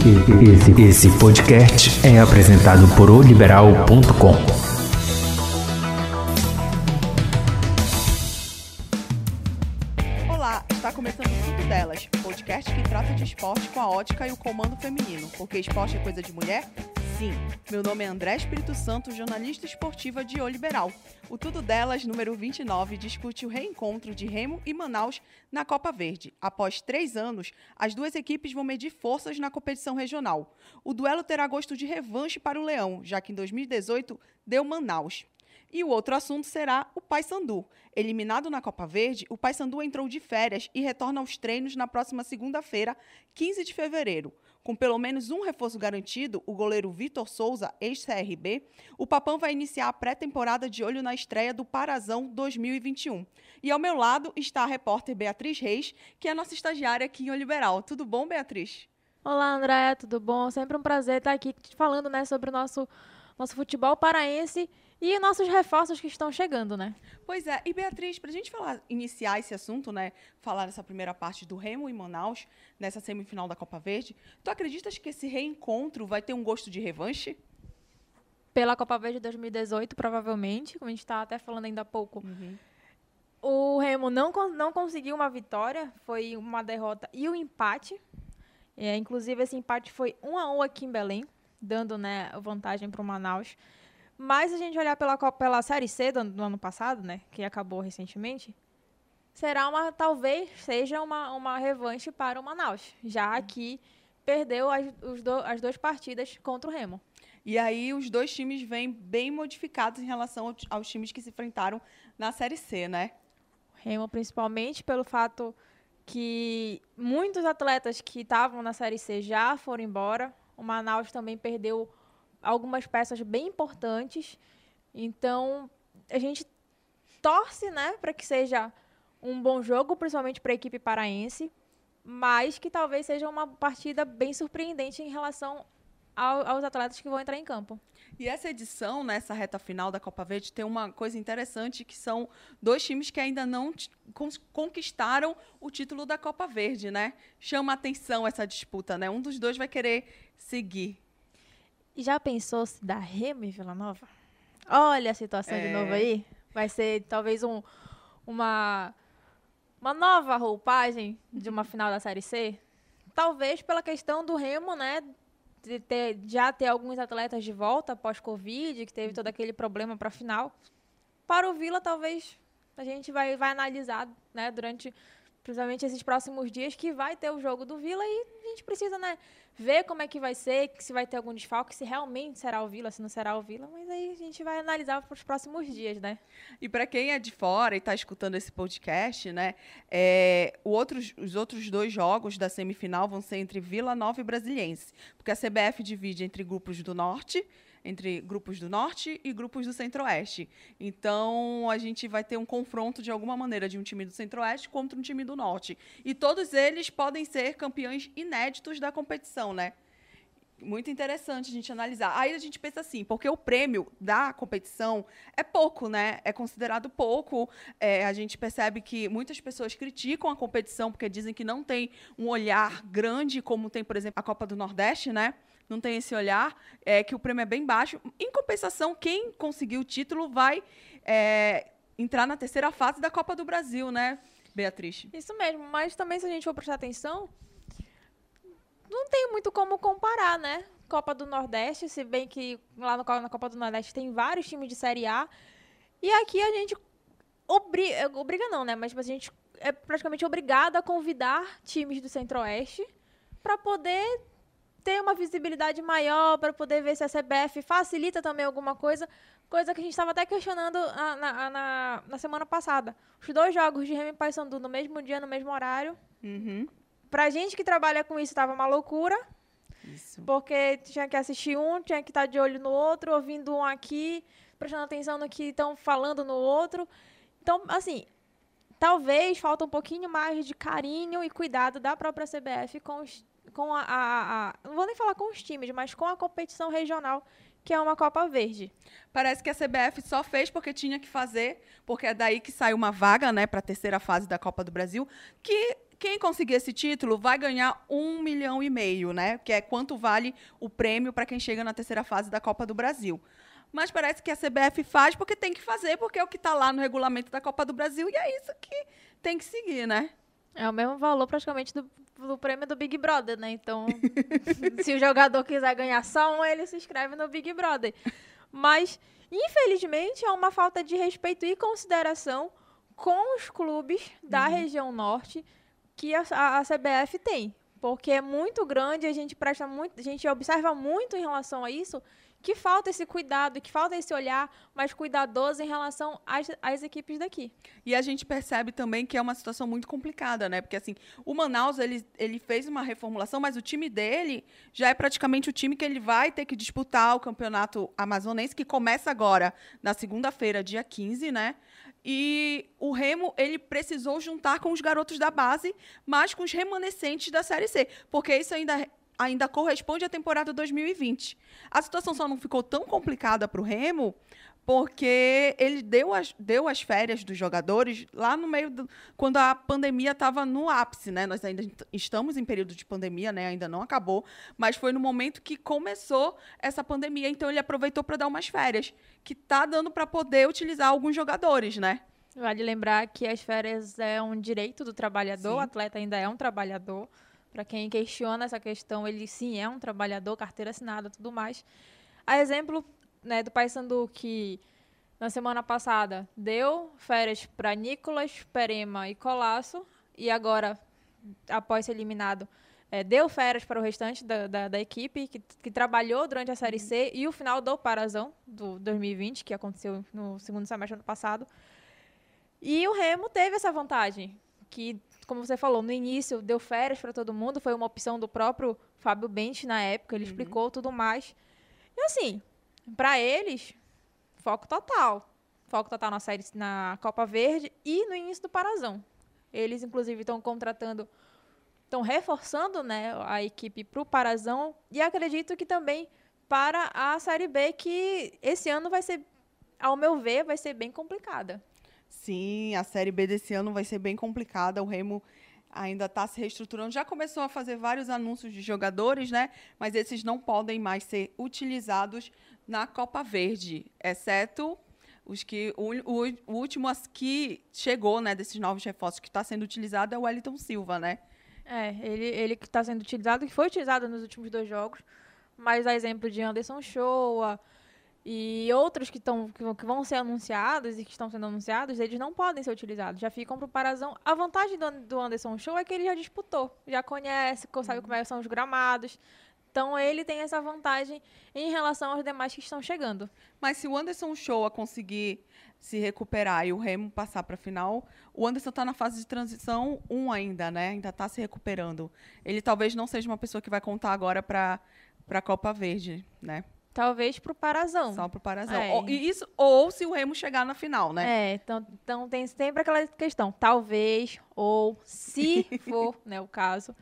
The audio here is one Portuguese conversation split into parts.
Esse, esse podcast é apresentado por oliberal.com. Olá, está começando Tudo Delas, podcast que trata de esporte com a ótica e o comando feminino. Porque esporte é coisa de mulher? Sim. Meu nome é André Espírito Santo, jornalista esportiva de O Liberal. O Tudo Delas, número 29, discute o reencontro de Remo e Manaus na Copa Verde. Após três anos, as duas equipes vão medir forças na competição regional. O duelo terá gosto de revanche para o Leão, já que em 2018 deu Manaus. E o outro assunto será o Paysandu. Eliminado na Copa Verde, o Paysandu entrou de férias e retorna aos treinos na próxima segunda-feira, 15 de fevereiro. Com pelo menos um reforço garantido, o goleiro Vitor Souza, ex-CRB, o Papão vai iniciar a pré-temporada de olho na estreia do Parazão 2021. E ao meu lado está a repórter Beatriz Reis, que é nossa estagiária aqui em Oliberal. Tudo bom, Beatriz? Olá, André, tudo bom? Sempre um prazer estar aqui falando né, sobre o nosso, nosso futebol paraense e nossos reforços que estão chegando, né? Pois é, e Beatriz, para a gente falar, iniciar esse assunto, né? Falar nessa primeira parte do Remo e Manaus, nessa semifinal da Copa Verde, tu acreditas que esse reencontro vai ter um gosto de revanche? Pela Copa Verde 2018, provavelmente, como a gente estava até falando ainda há pouco. Uhum. O Remo não, não conseguiu uma vitória, foi uma derrota e um empate. É, inclusive, esse empate foi um a um aqui em Belém, dando né, vantagem para o Manaus. Mas a gente olhar pela, pela Série C do, do, ano passado, né, que acabou recentemente, será uma, talvez seja uma, uma revanche para o Manaus, já que perdeu as, os do, as duas partidas contra o Remo. E aí os dois times vêm bem modificados em relação ao, aos times que se enfrentaram na Série C, né? Remo principalmente pelo fato que muitos atletas que estavam na Série C já foram embora. O Manaus também perdeu algumas peças bem importantes. Então, a gente torce, né, para que seja um bom jogo, principalmente para a equipe paraense, mas que talvez seja uma partida bem surpreendente em relação ao, aos atletas que vão entrar em campo. E essa edição, nessa reta final da Copa Verde, tem uma coisa interessante que são dois times que ainda não conquistaram o título da Copa Verde, né? Chama atenção essa disputa, né? Um dos dois vai querer seguir já pensou se dá Remo e Vila Nova? Olha a situação é. de novo aí. Vai ser talvez um, uma, uma nova roupagem de uma final da Série C. Talvez pela questão do Remo, né? De ter, já ter alguns atletas de volta pós-Covid, que teve todo aquele problema para a final. Para o Vila, talvez a gente vai, vai analisar né, durante principalmente esses próximos dias, que vai ter o jogo do Vila e a gente precisa, né, ver como é que vai ser, se vai ter algum desfalque, se realmente será o Vila, se não será o Vila, mas aí a gente vai analisar para os próximos dias, né? E para quem é de fora e está escutando esse podcast, né, é, outros, os outros dois jogos da semifinal vão ser entre Vila Nova e Brasiliense, porque a CBF divide entre grupos do Norte entre grupos do norte e grupos do centro-oeste. Então, a gente vai ter um confronto de alguma maneira de um time do centro-oeste contra um time do norte. E todos eles podem ser campeões inéditos da competição, né? Muito interessante a gente analisar. Aí a gente pensa assim, porque o prêmio da competição é pouco, né? É considerado pouco. É, a gente percebe que muitas pessoas criticam a competição porque dizem que não tem um olhar grande, como tem, por exemplo, a Copa do Nordeste, né? não tem esse olhar, é, que o prêmio é bem baixo. Em compensação, quem conseguir o título vai é, entrar na terceira fase da Copa do Brasil, né, Beatriz? Isso mesmo, mas também se a gente for prestar atenção, não tem muito como comparar, né? Copa do Nordeste, se bem que lá no, na Copa do Nordeste tem vários times de Série A. E aqui a gente obriga, obriga não, né? Mas a gente é praticamente obrigado a convidar times do Centro-Oeste para poder ter uma visibilidade maior para poder ver se a CBF facilita também alguma coisa, coisa que a gente estava até questionando na, na, na, na, semana passada. Os dois jogos de Remy Paysandu no mesmo dia, no mesmo horário. Uhum. Pra gente que trabalha com isso, estava uma loucura. Isso. Porque tinha que assistir um, tinha que estar de olho no outro, ouvindo um aqui, prestando atenção no que estão falando no outro. Então, assim, talvez falta um pouquinho mais de carinho e cuidado da própria CBF com os com a, a, a, Não vou nem falar com os times, mas com a competição regional, que é uma Copa Verde. Parece que a CBF só fez porque tinha que fazer, porque é daí que sai uma vaga né, para a terceira fase da Copa do Brasil, que quem conseguir esse título vai ganhar um milhão e meio, né? Que é quanto vale o prêmio para quem chega na terceira fase da Copa do Brasil. Mas parece que a CBF faz porque tem que fazer, porque é o que está lá no regulamento da Copa do Brasil e é isso que tem que seguir, né? É o mesmo valor praticamente do, do prêmio do Big Brother, né? Então, se o jogador quiser ganhar só um, ele se inscreve no Big Brother. Mas, infelizmente, é uma falta de respeito e consideração com os clubes da uhum. região norte que a, a, CBF tem. Porque é muito grande, a gente presta muito, a gente observa muito em relação a isso, que falta esse cuidado, que falta esse olhar mais cuidadoso em relação às, às, equipes daqui. E a gente percebe também que é uma situação muito complicada, né? Porque assim, o Manaus ele, ele fez uma reformulação, mas o time dele já é praticamente o time que ele vai ter que disputar o campeonato amazonense, que começa agora na segunda-feira, dia 15, né? E o Remo, ele precisou juntar com os garotos da base, mas com os remanescentes da Série C, porque isso ainda ainda corresponde à temporada 2020. A situação só não ficou tão complicada para o Remo porque ele deu as, deu as férias dos jogadores lá no meio do, quando a pandemia estava no ápice, né? Nós ainda estamos em período de pandemia, né? Ainda não acabou, mas foi no momento que começou essa pandemia, então ele aproveitou para dar umas férias, que tá dando para poder utilizar alguns jogadores, né? Vale lembrar que as férias é um direito do trabalhador, Sim. o atleta ainda é um trabalhador. Para quem questiona essa questão, ele sim é um trabalhador, carteira assinada, tudo mais. A exemplo né, do Paysandu que na semana passada deu férias para Nicolas, Perema e Colasso e agora, após ser eliminado, é, deu férias para o restante da, da, da equipe que, que, trabalhou durante a Série C e o final do Parazão do 2020, que aconteceu no segundo semestre do ano passado. E o Remo teve essa vantagem, que como você falou, no início deu férias para todo mundo, foi uma opção do próprio Fábio Bente na época, ele uhum. explicou tudo mais. E assim, para eles, foco total. Foco total na série na Copa Verde e no início do Parazão. Eles inclusive estão contratando estão reforçando, né, a equipe para o Parazão e acredito que também para a Série B que esse ano vai ser, ao meu ver, vai ser bem complicada. Sim, a Série B desse ano vai ser bem complicada. O Remo ainda está se reestruturando. Já começou a fazer vários anúncios de jogadores, né? Mas esses não podem mais ser utilizados na Copa Verde, exceto os que o, o, o último que chegou, né, desses novos reforços que está sendo utilizado é o Wellington Silva, né? É, ele, ele que está sendo utilizado, que foi utilizado nos últimos dois jogos, mas a exemplo de Anderson Shoa, e outros que, tão, que vão ser anunciados e que estão sendo anunciados, eles não podem ser utilizados, já ficam para o Parazão. A vantagem do, do Anderson Show é que ele já disputou, já conhece, sabe uhum. como é, são os gramados. Então ele tem essa vantagem em relação aos demais que estão chegando. Mas se o Anderson Show conseguir se recuperar e o Remo passar para a final, o Anderson está na fase de transição 1 ainda, né? Ainda está se recuperando. Ele talvez não seja uma pessoa que vai contar agora para a Copa Verde, né? Talvez pro Parazão. Só pro Parazão. É. Ou, isso, ou se o Remo chegar na final, né? É, então, então tem sempre aquela questão. Talvez, ou se for, né, o caso.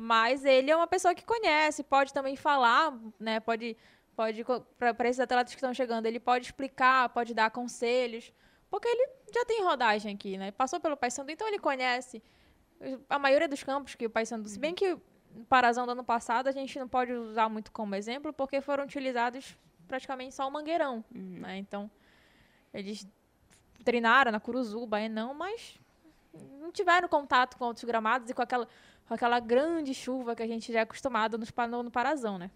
Mas ele é uma pessoa que conhece, pode também falar, né? Pode, pode para esses atletas que estão chegando, ele pode explicar, pode dar conselhos. Porque ele já tem rodagem aqui, né? Passou pelo Paysandu, então ele conhece a maioria dos campos que o Paysandu... Se bem que Parazão do ano passado a gente não pode usar muito como exemplo, porque foram utilizados praticamente só o Mangueirão. Uhum. Né? Então, eles treinaram na Curuzuba, e não, mas não tiveram contato com outros gramados e com aquela, com aquela grande chuva que a gente já é acostumado no, no Parazão, né?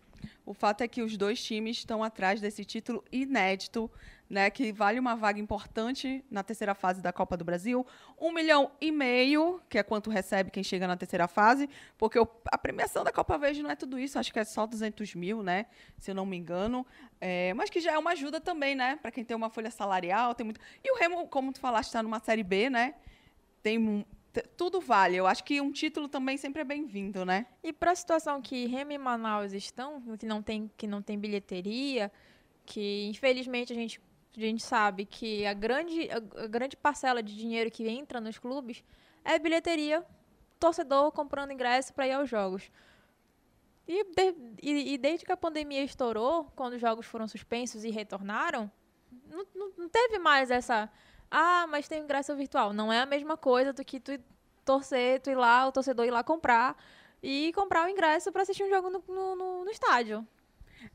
O fato é que os dois times estão atrás desse título inédito né, que vale uma vaga importante na terceira fase da Copa do Brasil. Um milhão e meio, que é quanto recebe quem chega na terceira fase, porque o, a premiação da Copa Verde não é tudo isso, acho que é só 200 mil, né, se eu não me engano. É, mas que já é uma ajuda também, né, para quem tem uma folha salarial. Tem muito... E o Remo, como tu falaste, está numa Série B, né, tem tudo vale. Eu acho que um título também sempre é bem-vindo, né? E para a situação que Remo e Manaus estão, que não tem que não tem bilheteria, que infelizmente a gente a gente sabe que a grande, a, grande parcela de dinheiro que entra nos clubes é bilheteria, torcedor comprando ingresso para ir aos jogos. E, de, e, e, desde que a pandemia estourou, quando os jogos foram suspensos e retornaram, não, não, não, teve mais essa. Ah, mas tem ingresso virtual. Não é a mesma coisa do que tu torcer, tu ir lá, o torcedor ir lá comprar e comprar o ingresso para assistir um jogo no, no, no, no estádio.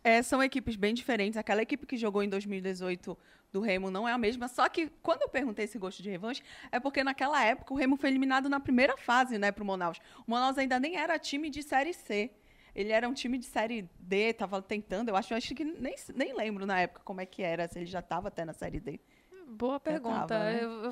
É, são equipes bem diferentes. Aquela equipe que jogou em 2018 do Remo não é a mesma. Só que quando eu perguntei esse gosto de revanche, é porque naquela época o Remo foi eliminado na primeira fase, né, pro Manaus. O Manaus ainda nem era time de Série C. Ele era um time de Série D, tava tentando, eu acho, eu acho que nem, nem lembro na época como é que era, se ele já estava até na Série D. Boa pergunta. tava, né? Eu- eu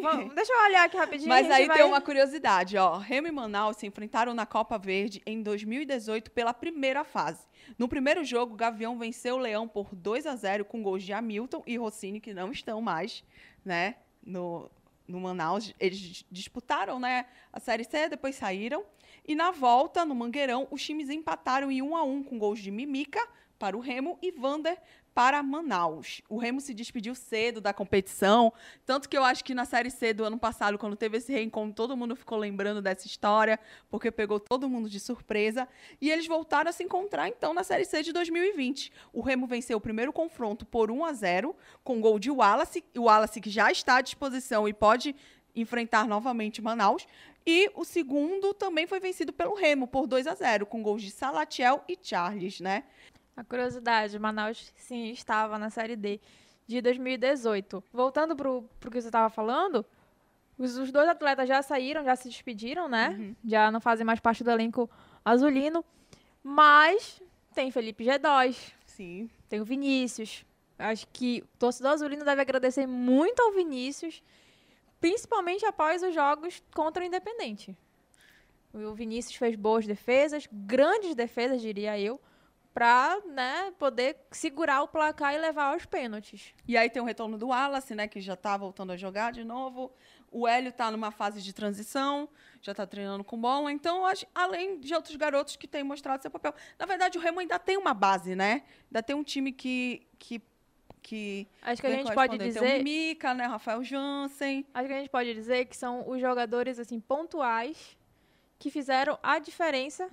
vamos- deixa eu olhar aqui rapidinho. Mas aí vai- tem uma curiosidade, ó. Remo e Manaus se enfrentaram na Copa Verde em 2018 pela primeira fase. No primeiro jogo, Gavião venceu o Leão por 2 a 0 com gols de Hamilton e Rossini, que não estão mais, né, no, no Manaus. Eles dis- disputaram, né, a Série C, depois saíram. E na volta, no Mangueirão, os times empataram em 1 a 1 com gols de Mimica para o Remo e Vander para Manaus. O Remo se despediu cedo da competição, tanto que eu acho que na Série C do ano passado, quando teve esse reencontro, todo mundo ficou lembrando dessa história, porque pegou todo mundo de surpresa. E eles voltaram a se encontrar, então, na Série C de 2020. O Remo venceu o primeiro confronto por 1 a 0 com gol de Wallace, o Wallace que já está à disposição e pode enfrentar novamente Manaus. E o segundo também foi vencido pelo Remo por 2 a 0 com gols de Salatiel e Charles, né? A curiosidade, Manaus sim estava na Série D de 2018. Voltando pro, pro que você estava falando, os, os dois atletas já saíram, já se despediram, né? Já não fazem mais parte do elenco azulino. Mas tem Felipe G2, Sim. tem o Vinícius. Acho que o torcedor azulino deve agradecer muito ao Vinícius, principalmente após os jogos contra o Independente. O Vinícius fez boas defesas, grandes defesas, diria eu, para né, poder segurar o placar e levar aos pênaltis. E aí tem o retorno do Wallace, né, que já tá voltando a jogar de novo. O Hélio tá numa fase de transição, já tá treinando com bola. Então, além de outros garotos que têm mostrado seu papel. Na verdade, o Remo ainda tem uma base, né? Ainda tem um time que. que que Acho que a gente pode corresponder. Tem dizer, o Mimica, né? Rafael Jansen. acho que a gente pode dizer que são os jogadores assim pontuais que fizeram a diferença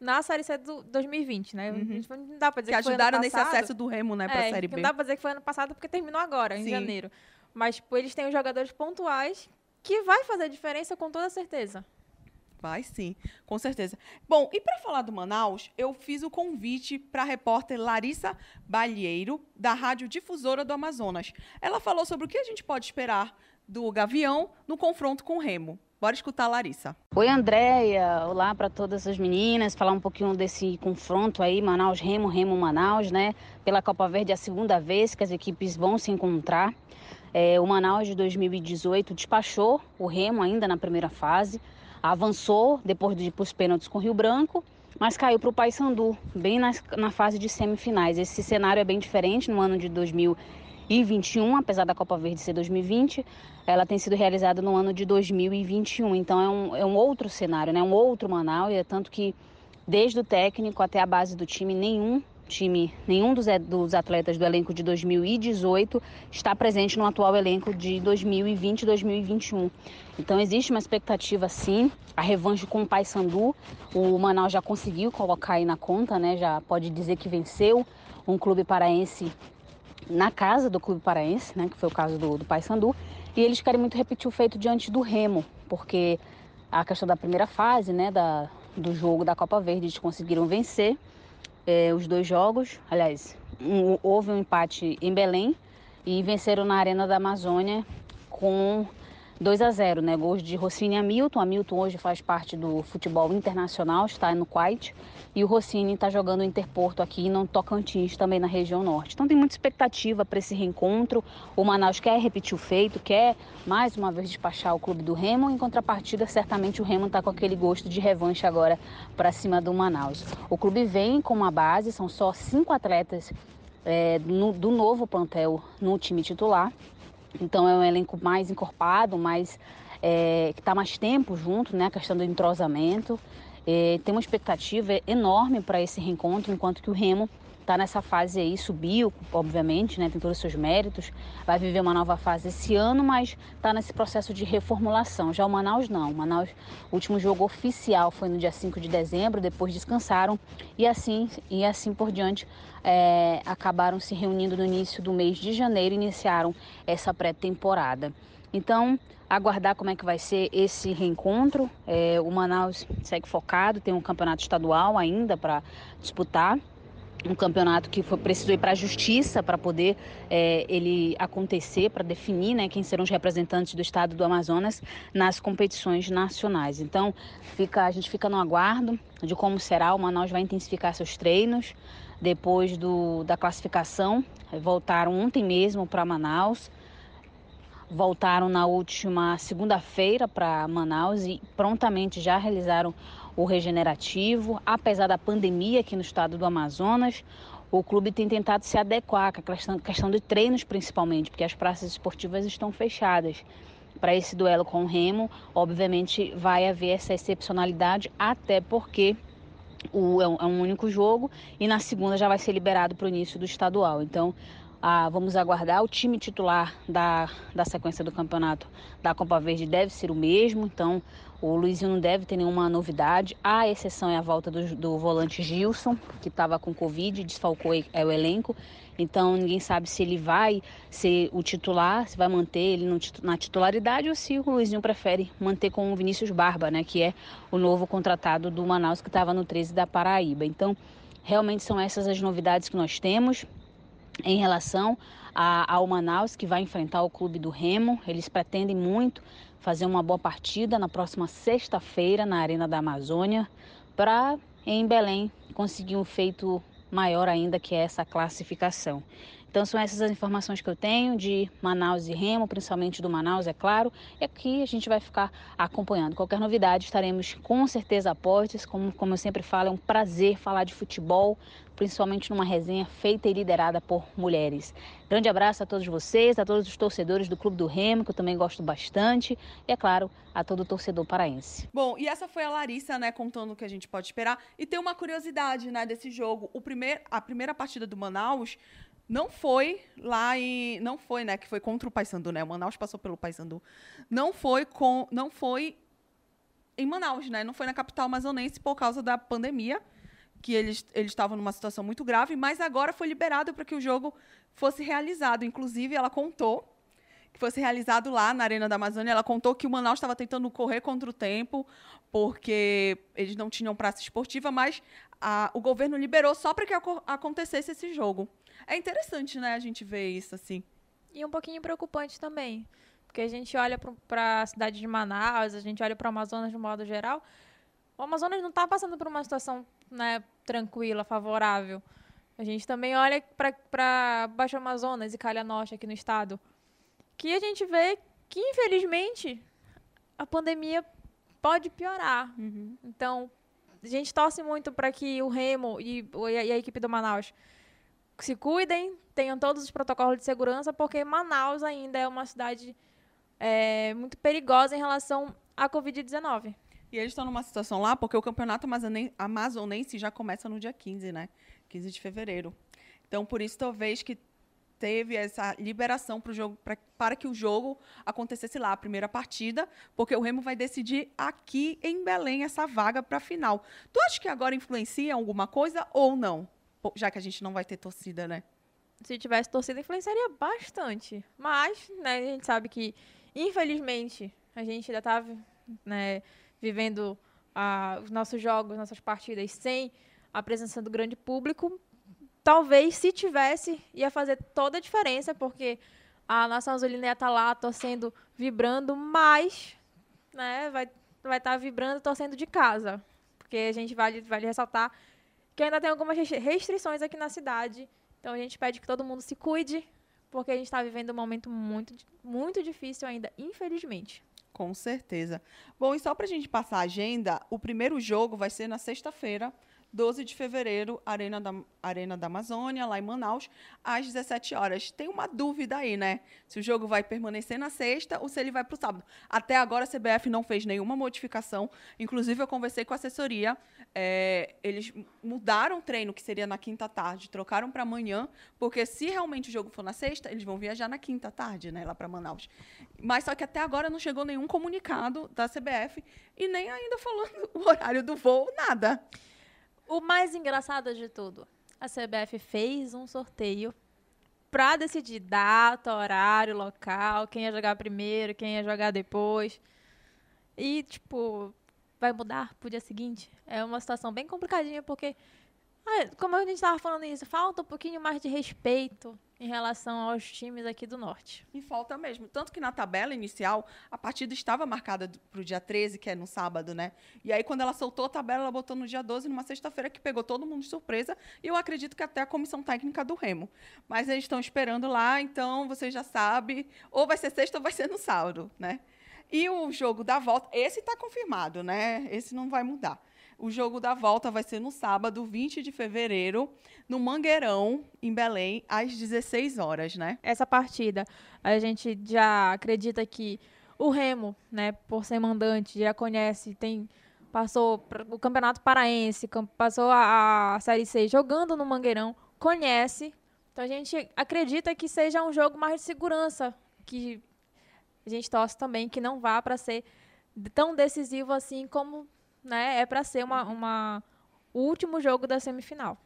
na Série C do 2020, né? Não dá pra dizer Que que, foi ano ajudaram nesse acesso do Remo, né, pra é, Série B. Não dá pra dizer que foi ano passado porque terminou agora, em Sim. janeiro. Mas, tipo, eles têm os jogadores pontuais que vai fazer diferença com toda certeza. Vai sim, com certeza. Bom, e para falar do Manaus, eu fiz o convite para a repórter Larissa Balheiro, da Rádio Difusora do Amazonas. Ela falou sobre o que a gente pode esperar do Gavião no confronto com o Remo. Bora escutar a Larissa. Oi, Andréia. Olá para todas as meninas. Falar um pouquinho desse confronto aí, Manaus-Remo, Remo-Manaus, né? Pela Copa Verde a segunda vez que as equipes vão se encontrar. É, o Manaus de 2018 despachou o Remo ainda na primeira fase. Avançou depois de ir para os pênaltis com o Rio Branco, mas caiu para o Paysandu, bem nas- na fase de semifinais. Esse cenário é bem diferente no ano de 2021, apesar da Copa Verde ser 2020 ela tem sido realizada no ano de 2021. Então é um, é um outro cenário, né? um outro Manaus, e é tanto que desde o técnico até a base do time, nenhum time, nenhum dos, e- dos atletas do elenco de 2018 está presente no atual elenco de 2020 e 2021. Então existe uma expectativa sim, a revanche com o Paysandu, o Manaus já conseguiu colocar aí na conta, né? Já pode dizer que venceu um clube paraense na casa do clube paraense, né, que foi o caso do, do Paysandu, e eles querem muito repetir o feito diante do Remo, porque a questão da primeira fase, né, da, do jogo da Copa Verde, eles conseguiram vencer eh, os dois jogos, aliás, um- houve um empate em Belém e venceram na Arena da Amazônia com 2 a 0, né, gols de Rossini e Hamilton, Hamilton hoje faz parte do futebol internacional, está no Kuwait, e o Rossini está jogando o Interporto aqui no Tocantins, também na região norte. Então tem muita expectativa para esse reencontro. O Manaus quer repetir o feito, quer mais uma vez despachar o clube do Remo. Em contrapartida, certamente o Remo está com aquele gosto de revanche agora para cima do Manaus. O clube vem com uma base, são só cinco atletas é, no- do novo plantel no time titular. Então é um elenco mais encorpado, mais é, que está mais tempo junto, né? A questão do entrosamento. É, tem uma expectativa enorme para esse reencontro, enquanto que o Remo está nessa fase aí, subiu, obviamente, né? Tem todos os seus méritos, vai viver uma nova fase esse ano, mas está nesse processo de reformulação. Já o Manaus não. O Manaus, o último jogo oficial foi no dia 5 de dezembro, depois descansaram e assim e assim por diante é, acabaram se reunindo no início do mês de janeiro e iniciaram essa pré-temporada. Então, aguardar como é que vai ser esse reencontro. É, o Manaus segue focado, tem um campeonato estadual ainda para disputar um campeonato que foi preciso ir para a justiça para poder é, ele acontecer, para definir né, quem serão os representantes do estado do Amazonas nas competições nacionais. Então, fica, a gente fica no aguardo de como será. O Manaus vai intensificar seus treinos depois do, da classificação. Voltaram ontem mesmo para Manaus. Voltaram na última segunda-feira para Manaus e prontamente já realizaram o regenerativo. Apesar da pandemia aqui no estado do Amazonas, o clube tem tentado se adequar com a questão, questão de treinos principalmente, porque as praças esportivas estão fechadas. Para esse duelo com o Remo, obviamente vai haver essa excepcionalidade, até porque o, é, um, é único jogo e na segunda já vai ser liberado para o início do estadual. Então, ah, vamos aguardar. O time titular da, da sequência do campeonato da Copa Verde deve ser o mesmo, então o Luizinho não deve ter nenhuma novidade. A exceção é a volta do, do volante Gilson, que estava com Covid, desfalcou é, o elenco. Então ninguém sabe se ele vai ser o titular, se vai manter ele no, na titularidade ou se o Luizinho prefere manter com o Vinícius Barba, né, que é o novo contratado do Manaus que estava no 13 da Paraíba. Então realmente são essas as novidades que nós temos em relação ao Manaus, que vai enfrentar o clube do Remo. Eles pretendem muito fazer uma boa partida na próxima sexta-feira na Arena da Amazônia, para em Belém conseguir um feito maior ainda que é essa classificação. Então são essas as informações que eu tenho de Manaus e Remo, principalmente do Manaus, é claro. E aqui a gente vai ficar acompanhando. Qualquer novidade estaremos com certeza a. Como, como eu sempre falo, é um prazer falar de futebol, principalmente numa resenha feita e liderada por mulheres. Grande abraço a todos vocês, a todos os torcedores do Clube do Remo, que eu também gosto bastante, e é claro, a todo torcedor paraense. Bom, e essa foi a Larissa, né, contando o que a gente pode esperar. E tem uma curiosidade, né, desse jogo. O primeir, a primeira partida do Manaus não foi lá em, não foi, né, que foi contra o Paysandu, né? O Manaus passou pelo Paysandu. Não foi com, não foi em Manaus, né? Não foi na capital amazonense por causa da pandemia, que eles eles estavam numa situação muito grave, mas agora foi liberado para que o jogo fosse realizado. Inclusive, ela contou que fosse realizado lá na Arena da Amazônia. Ela contou que o Manaus estava tentando correr contra o tempo, porque eles não tinham praça esportiva, mas a, o governo liberou só para que acontecesse esse jogo. É interessante, né, a gente ver isso assim. E um pouquinho preocupante também. Porque a gente olha para a cidade de Manaus, a gente olha para o Amazonas de modo geral. O Amazonas não está passando por uma situação né, tranquila, favorável. A gente também olha para Baixo Amazonas e Calha Norte aqui no estado. Que a gente vê que, infelizmente, a pandemia pode piorar. Uhum. Então, a gente torce muito para que o Remo e, e a equipe do Manaus se cuidem, tenham todos os protocolos de segurança, porque Manaus ainda é uma cidade é, muito perigosa em relação à Covid-19. E eles estão numa situação lá porque o campeonato amazonense já começa no dia 15, né? 15 de fevereiro. Então, por isso, talvez que teve essa liberação pro jogo, pra, para que o jogo acontecesse lá, a primeira partida, porque o Remo vai decidir aqui em Belém essa vaga para a final. Tu acha que agora influencia alguma coisa ou não? Já que a gente não vai ter torcida, né? Se tivesse torcida, influenciaria bastante. Mas, né, a gente sabe que, infelizmente, a gente ainda está né, vivendo ah, os nossos jogos, nossas partidas sem a presença do grande público. Talvez, se tivesse, ia fazer toda a diferença, porque a nação azulina ia estar tá lá torcendo, vibrando, mas né, vai estar vai tá vibrando torcendo de casa. Porque a gente vale, vale ressaltar que ainda tem algumas restrições aqui na cidade. Então a gente pede que todo mundo se cuide, porque a gente está vivendo um momento muito, muito difícil ainda, infelizmente. Com certeza. Bom, e só para a gente passar a agenda, o primeiro jogo vai ser na sexta-feira, 12 de fevereiro, Arena da, Arena da Amazônia, lá em Manaus, às 17 horas. Tem uma dúvida aí, né? Se o jogo vai permanecer na sexta ou se ele vai para o sábado. Até agora a CBF não fez nenhuma modificação. Inclusive, eu conversei com a assessoria. É, eles mudaram o treino, que seria na quinta tarde, trocaram para amanhã, porque se realmente o jogo for na sexta, eles vão viajar na quinta tarde, né, lá para Manaus. Mas só que até agora não chegou nenhum comunicado da CBF e nem ainda falando o horário do voo, nada. O mais engraçado de tudo, a CBF fez um sorteio pra decidir data, horário, local, quem ia jogar primeiro, quem ia jogar depois. E, tipo, vai mudar pro dia seguinte. É uma situação bem complicadinha, porque, ah, como a gente estava falando isso, falta um pouquinho mais de respeito em relação aos times aqui do Norte. E falta mesmo. Tanto que na tabela inicial, a partida estava marcada para o dia 13, que é no sábado, né? E aí, quando ela soltou a tabela, ela botou no dia 12, numa sexta-feira, que pegou todo mundo de surpresa. E eu acredito que até a comissão técnica do Remo. Mas eles estão esperando lá, então você já sabe. Ou vai ser sexta ou vai ser no sábado, né? E o jogo da volta, esse está confirmado, né? Esse não vai mudar. O jogo da volta vai ser no sábado, 20 de fevereiro, no Mangueirão, em Belém, às 16 horas, né? Essa partida, a gente já acredita que o Remo, né, por ser mandante, já conhece, tem passou o Campeonato Paraense, passou a, a Série C jogando no Mangueirão, conhece. Então a gente acredita que seja um jogo mais de segurança, que a gente torce também que não vá para ser tão decisivo assim como né, é para ser uma, uma, o último jogo da semifinal.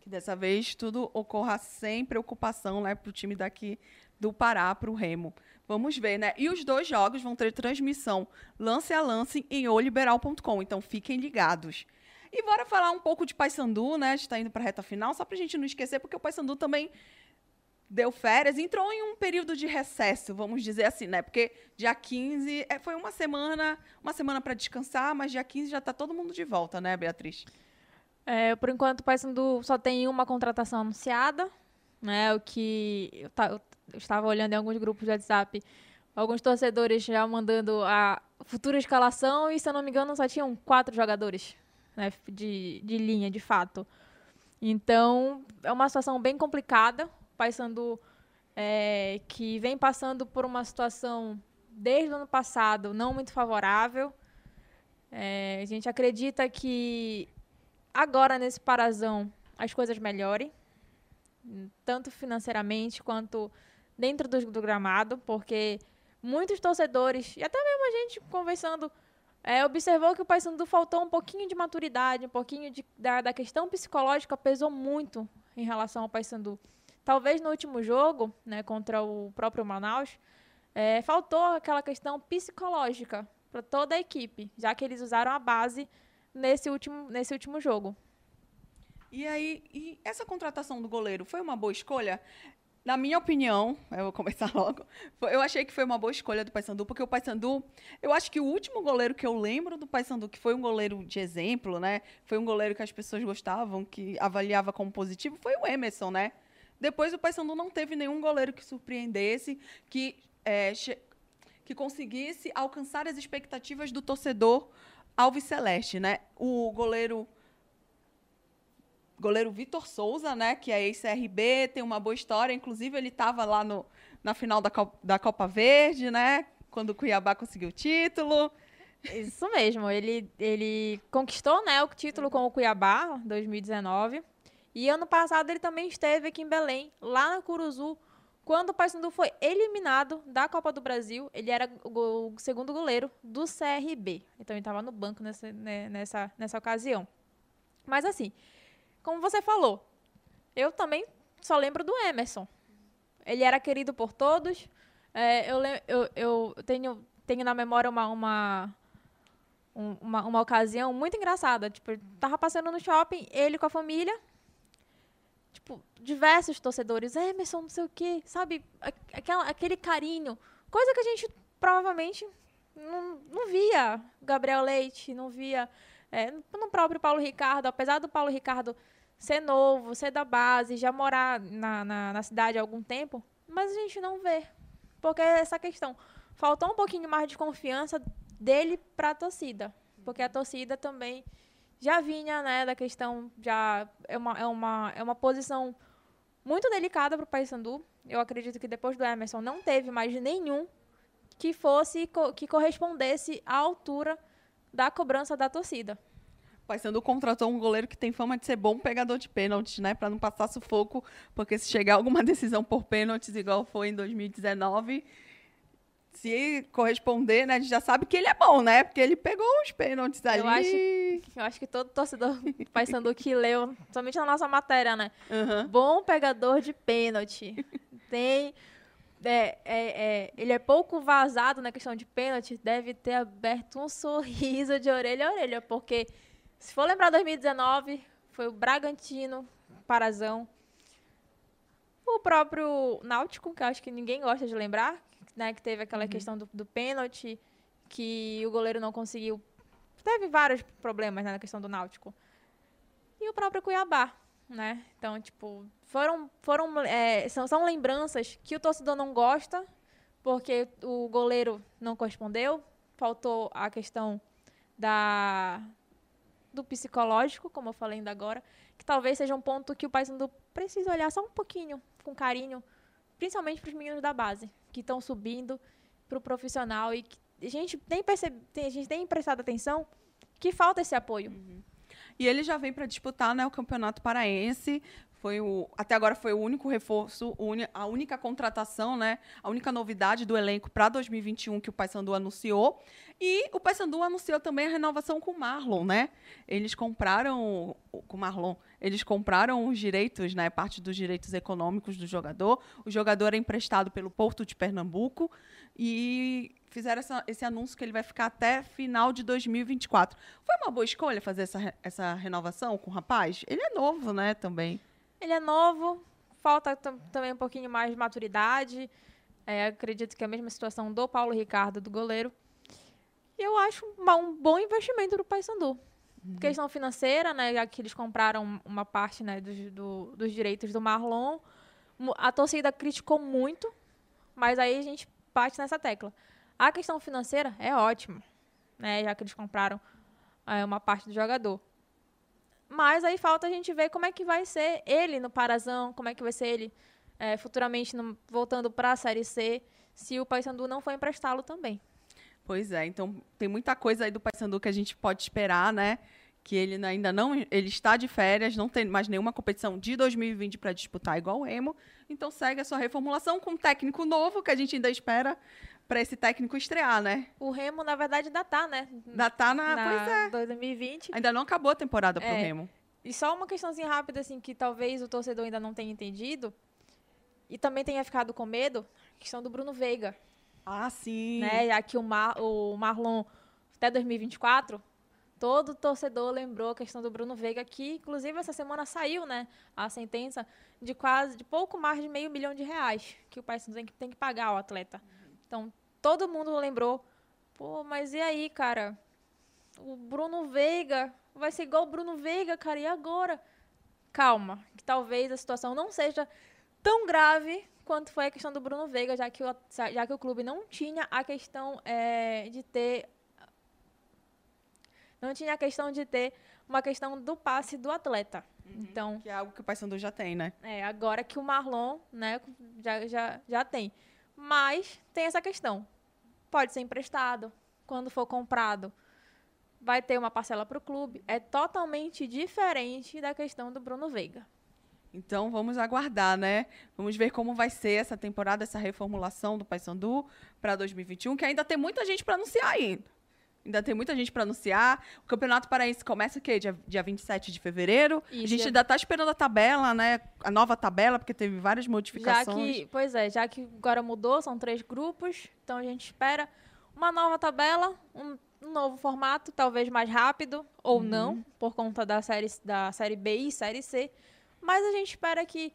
Que dessa vez tudo ocorra sem preocupação né, para o time daqui do Pará para o Remo. Vamos ver, né? E os dois jogos vão ter transmissão lance a lance em oliberal.com, então fiquem ligados. E bora falar um pouco de Paysandu, né? A gente está indo para a reta final, só para a gente não esquecer, porque o Paysandu também deu férias, entrou em um período de recesso, vamos dizer assim, né? Porque dia 15 é, foi uma semana, uma semana para descansar, mas dia 15 já está todo mundo de volta, né, Beatriz? É, por enquanto o Paysandu só tem uma contratação anunciada, né? O que eu, tá, eu, estava olhando em alguns grupos de WhatsApp, alguns torcedores já mandando a futura escalação e se eu não me engano só tinham quatro jogadores, né, de, de linha, de fato. Então, é uma situação bem complicada Paysandu é, que vem passando por uma situação desde o ano passado não muito favorável. É, a gente acredita que agora nesse parazão as coisas melhorem, tanto financeiramente quanto dentro do, do gramado, porque muitos torcedores, e até mesmo a gente conversando, é, observou que o Paysandu faltou um pouquinho de maturidade, um pouquinho de, da, da questão psicológica pesou muito em relação ao Paysandu. Talvez no último jogo, né, contra o próprio Manaus, é, faltou aquela questão psicológica para toda a equipe, já que eles usaram a base nesse último, nesse último jogo. E aí, e essa contratação do goleiro foi uma boa escolha? Na minha opinião, eu vou começar logo, eu achei que foi uma boa escolha do Paysandu, porque o Paysandu, eu acho que o último goleiro que eu lembro do Paysandu, que foi um goleiro de exemplo, né? Foi um goleiro que as pessoas gostavam, que avaliava como positivo, foi o Emerson, né? Depois o Paysandu não teve nenhum goleiro que surpreendesse, que, é, que conseguisse alcançar as expectativas do torcedor Alves Celeste, né? O goleiro goleiro Vitor Souza, né, que é ex-CRB, tem uma boa história, inclusive ele estava lá no, na final da Copa, da Copa Verde, né, quando o Cuiabá conseguiu o título. Isso mesmo, ele, ele conquistou, né, o título com o Cuiabá, 2019. E ano passado ele também esteve aqui em Belém, lá na Curuzu, quando o Paysandu foi eliminado da Copa do Brasil. Ele era o segundo goleiro do CRB. Então ele estava no banco nessa, né, nessa, nessa ocasião. Mas assim, como você falou, eu também só lembro do Emerson. Ele era querido por todos. É, eu, eu, eu tenho, tenho na memória uma, uma, uma, uma ocasião muito engraçada. Tipo, tava passando no shopping, ele com a família, tipo, diversos torcedores, Emerson, não sei o quê, sabe? Aquela, aquele carinho. Coisa que a gente provavelmente não, não via Gabriel Leite, não via é, no próprio Paulo Ricardo, apesar do Paulo Ricardo ser novo, ser da base, já morar na, na, na cidade há algum tempo, mas a gente não vê. Porque essa questão. Faltou um pouquinho mais de confiança dele para a torcida. Porque a torcida também já vinha, né, da questão, já é uma, é uma, é uma posição muito delicada para o Paysandu. Eu acredito que depois do Emerson não teve mais nenhum que fosse, que correspondesse à altura da cobrança da torcida. Paysandu contratou um goleiro que tem fama de ser bom pegador de pênaltis, né, para não passar sufoco, porque se chegar alguma decisão por pênaltis igual foi em 2019, se corresponder, né, a gente já sabe que ele é bom, né? Porque ele pegou os pênaltis ali. Eu acho, eu acho que todo torcedor Paysandu que leu, somente na nossa matéria, né? Uhum. Bom pegador de pênalti. tem. É, é, é, ele é pouco vazado na questão de pênalti, deve ter aberto um sorriso de orelha a orelha, porque se for lembrar 2019, foi o Bragantino, Parazão, o próprio Náutico, que eu acho que ninguém gosta de lembrar, né, que teve aquela uhum. questão do, do pênalti, que o goleiro não conseguiu. Teve vários problemas né, na questão do Náutico. E o próprio Cuiabá, né? Então, tipo, foram, foram é, são, são lembranças que o torcedor não gosta, porque o goleiro não correspondeu, faltou a questão da do psicológico, como eu falei ainda agora, que talvez seja um ponto que o Paysandu precisa olhar só um pouquinho, com carinho, principalmente para os meninos da base, que estão subindo para o profissional e que a gente tem percebe, tem, a gente tem prestado atenção que falta esse apoio. Uhum. E ele já vem para disputar né, o Campeonato Paraense. Foi o, até agora foi o único reforço, a única contratação, né, a única novidade do elenco para 2021 que o Paysandu anunciou. E o Paysandu anunciou também a renovação com o Marlon, né? Eles compraram com o Marlon, eles compraram os direitos, né, parte dos direitos econômicos do jogador. O jogador é emprestado pelo Porto de Pernambuco e fizeram essa, esse anúncio que ele vai ficar até final de 2024. Foi uma boa escolha fazer essa, essa renovação com o rapaz? Ele é novo, né, também. Ele é novo, falta também um pouquinho mais de maturidade. É, acredito que é a mesma situação do Paulo Ricardo, do goleiro. Eu acho uma, um bom investimento do Paysandu. Uhum. Questão financeira, né, já que eles compraram uma parte né, dos, do, dos direitos do Marlon. A torcida criticou muito, mas aí a gente bate nessa tecla. A questão financeira é ótima, né, já que eles compraram é, uma parte do jogador. Mas aí falta a gente ver como é que vai ser ele no Parazão, como é que vai ser ele é, futuramente no, voltando para a Série C, se o Paysandu não for emprestá-lo também. Pois é, então tem muita coisa aí do Paysandu que a gente pode esperar, né? Que ele ainda não, ele está de férias, não tem mais nenhuma competição de 2020 para disputar igual o Emo, então segue a sua reformulação com um técnico novo que a gente ainda espera para esse técnico estrear, né? O Remo, na verdade, ainda tá, né? Ainda tá na, na pois é. 2020. Ainda não acabou a temporada pro é. Remo. E só uma questãozinha rápida, assim, que talvez o torcedor ainda não tenha entendido e também tenha ficado com medo, questão do Bruno Veiga. Ah, sim. Né? Que o, Mar, o Marlon, até 2024, todo torcedor lembrou a questão do Bruno Veiga, que inclusive essa semana saiu, né, a sentença de quase, de pouco mais de meio milhão de reais que o Paysandu tem que, tem que pagar ao atleta. Então, todo mundo lembrou. Pô, mas e aí, cara? O Bruno Veiga vai ser igual o Bruno Veiga, cara, e agora? Calma, que talvez a situação não seja tão grave quanto foi a questão do Bruno Veiga, já que o, já que o clube não tinha a questão é, de ter. Não tinha a questão de ter uma questão do passe do atleta. Uhum, então, que é algo que o Paysandu já tem, né? É, agora que o Marlon, né, já, já, já tem. Mas tem essa questão. Pode ser emprestado. Quando for comprado, vai ter uma parcela para o clube. É totalmente diferente da questão do Bruno Veiga. Então vamos aguardar, né? Vamos ver como vai ser essa temporada, essa reformulação do Paysandu para 2021, que ainda tem muita gente para anunciar ainda. Ainda tem muita gente para anunciar. O Campeonato Paraense começa o quê? Dia, dia 27 de fevereiro. A gente ainda está esperando a tabela, né? A nova tabela, porque teve várias modificações. Já que, pois é, já que agora mudou, são três grupos. Então a gente espera uma nova tabela, um, um novo formato, talvez mais rápido ou uhum. não, por conta da série, da série B e série C. Mas a gente espera que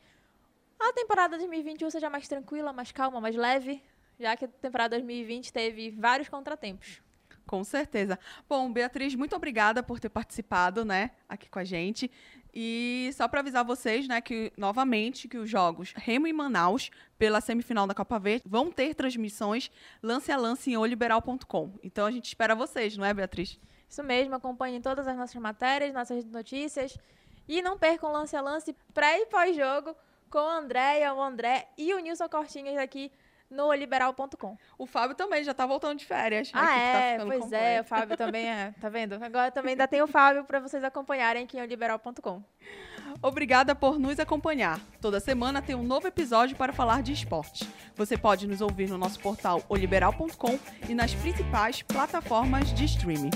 a temporada 2021 seja mais tranquila, mais calma, mais leve, já que a temporada 2020 teve vários contratempos. Com certeza. Bom, Beatriz, muito obrigada por ter participado, né, aqui com a gente. E só para avisar vocês, né, que novamente que os jogos Remo e Manaus pela semifinal da Copa Verde vão ter transmissões lance a lance em oliberal.com. Então a gente espera vocês, não é, Beatriz? Isso mesmo, acompanhem todas as nossas matérias, nossas notícias e não percam lance a lance pré e pós-jogo com a Andréia, o André e o Nilson Cortinhas aqui no liberal.com. O Fábio também já tá voltando de férias. Ah, tá é, tá pois completo. é, o Fábio também é, tá vendo? Agora também ainda tem o Fábio para vocês acompanharem aqui no liberal.com. Obrigada por nos acompanhar. Toda semana tem um novo episódio para falar de esporte. Você pode nos ouvir no nosso portal oliberal.com e nas principais plataformas de streaming.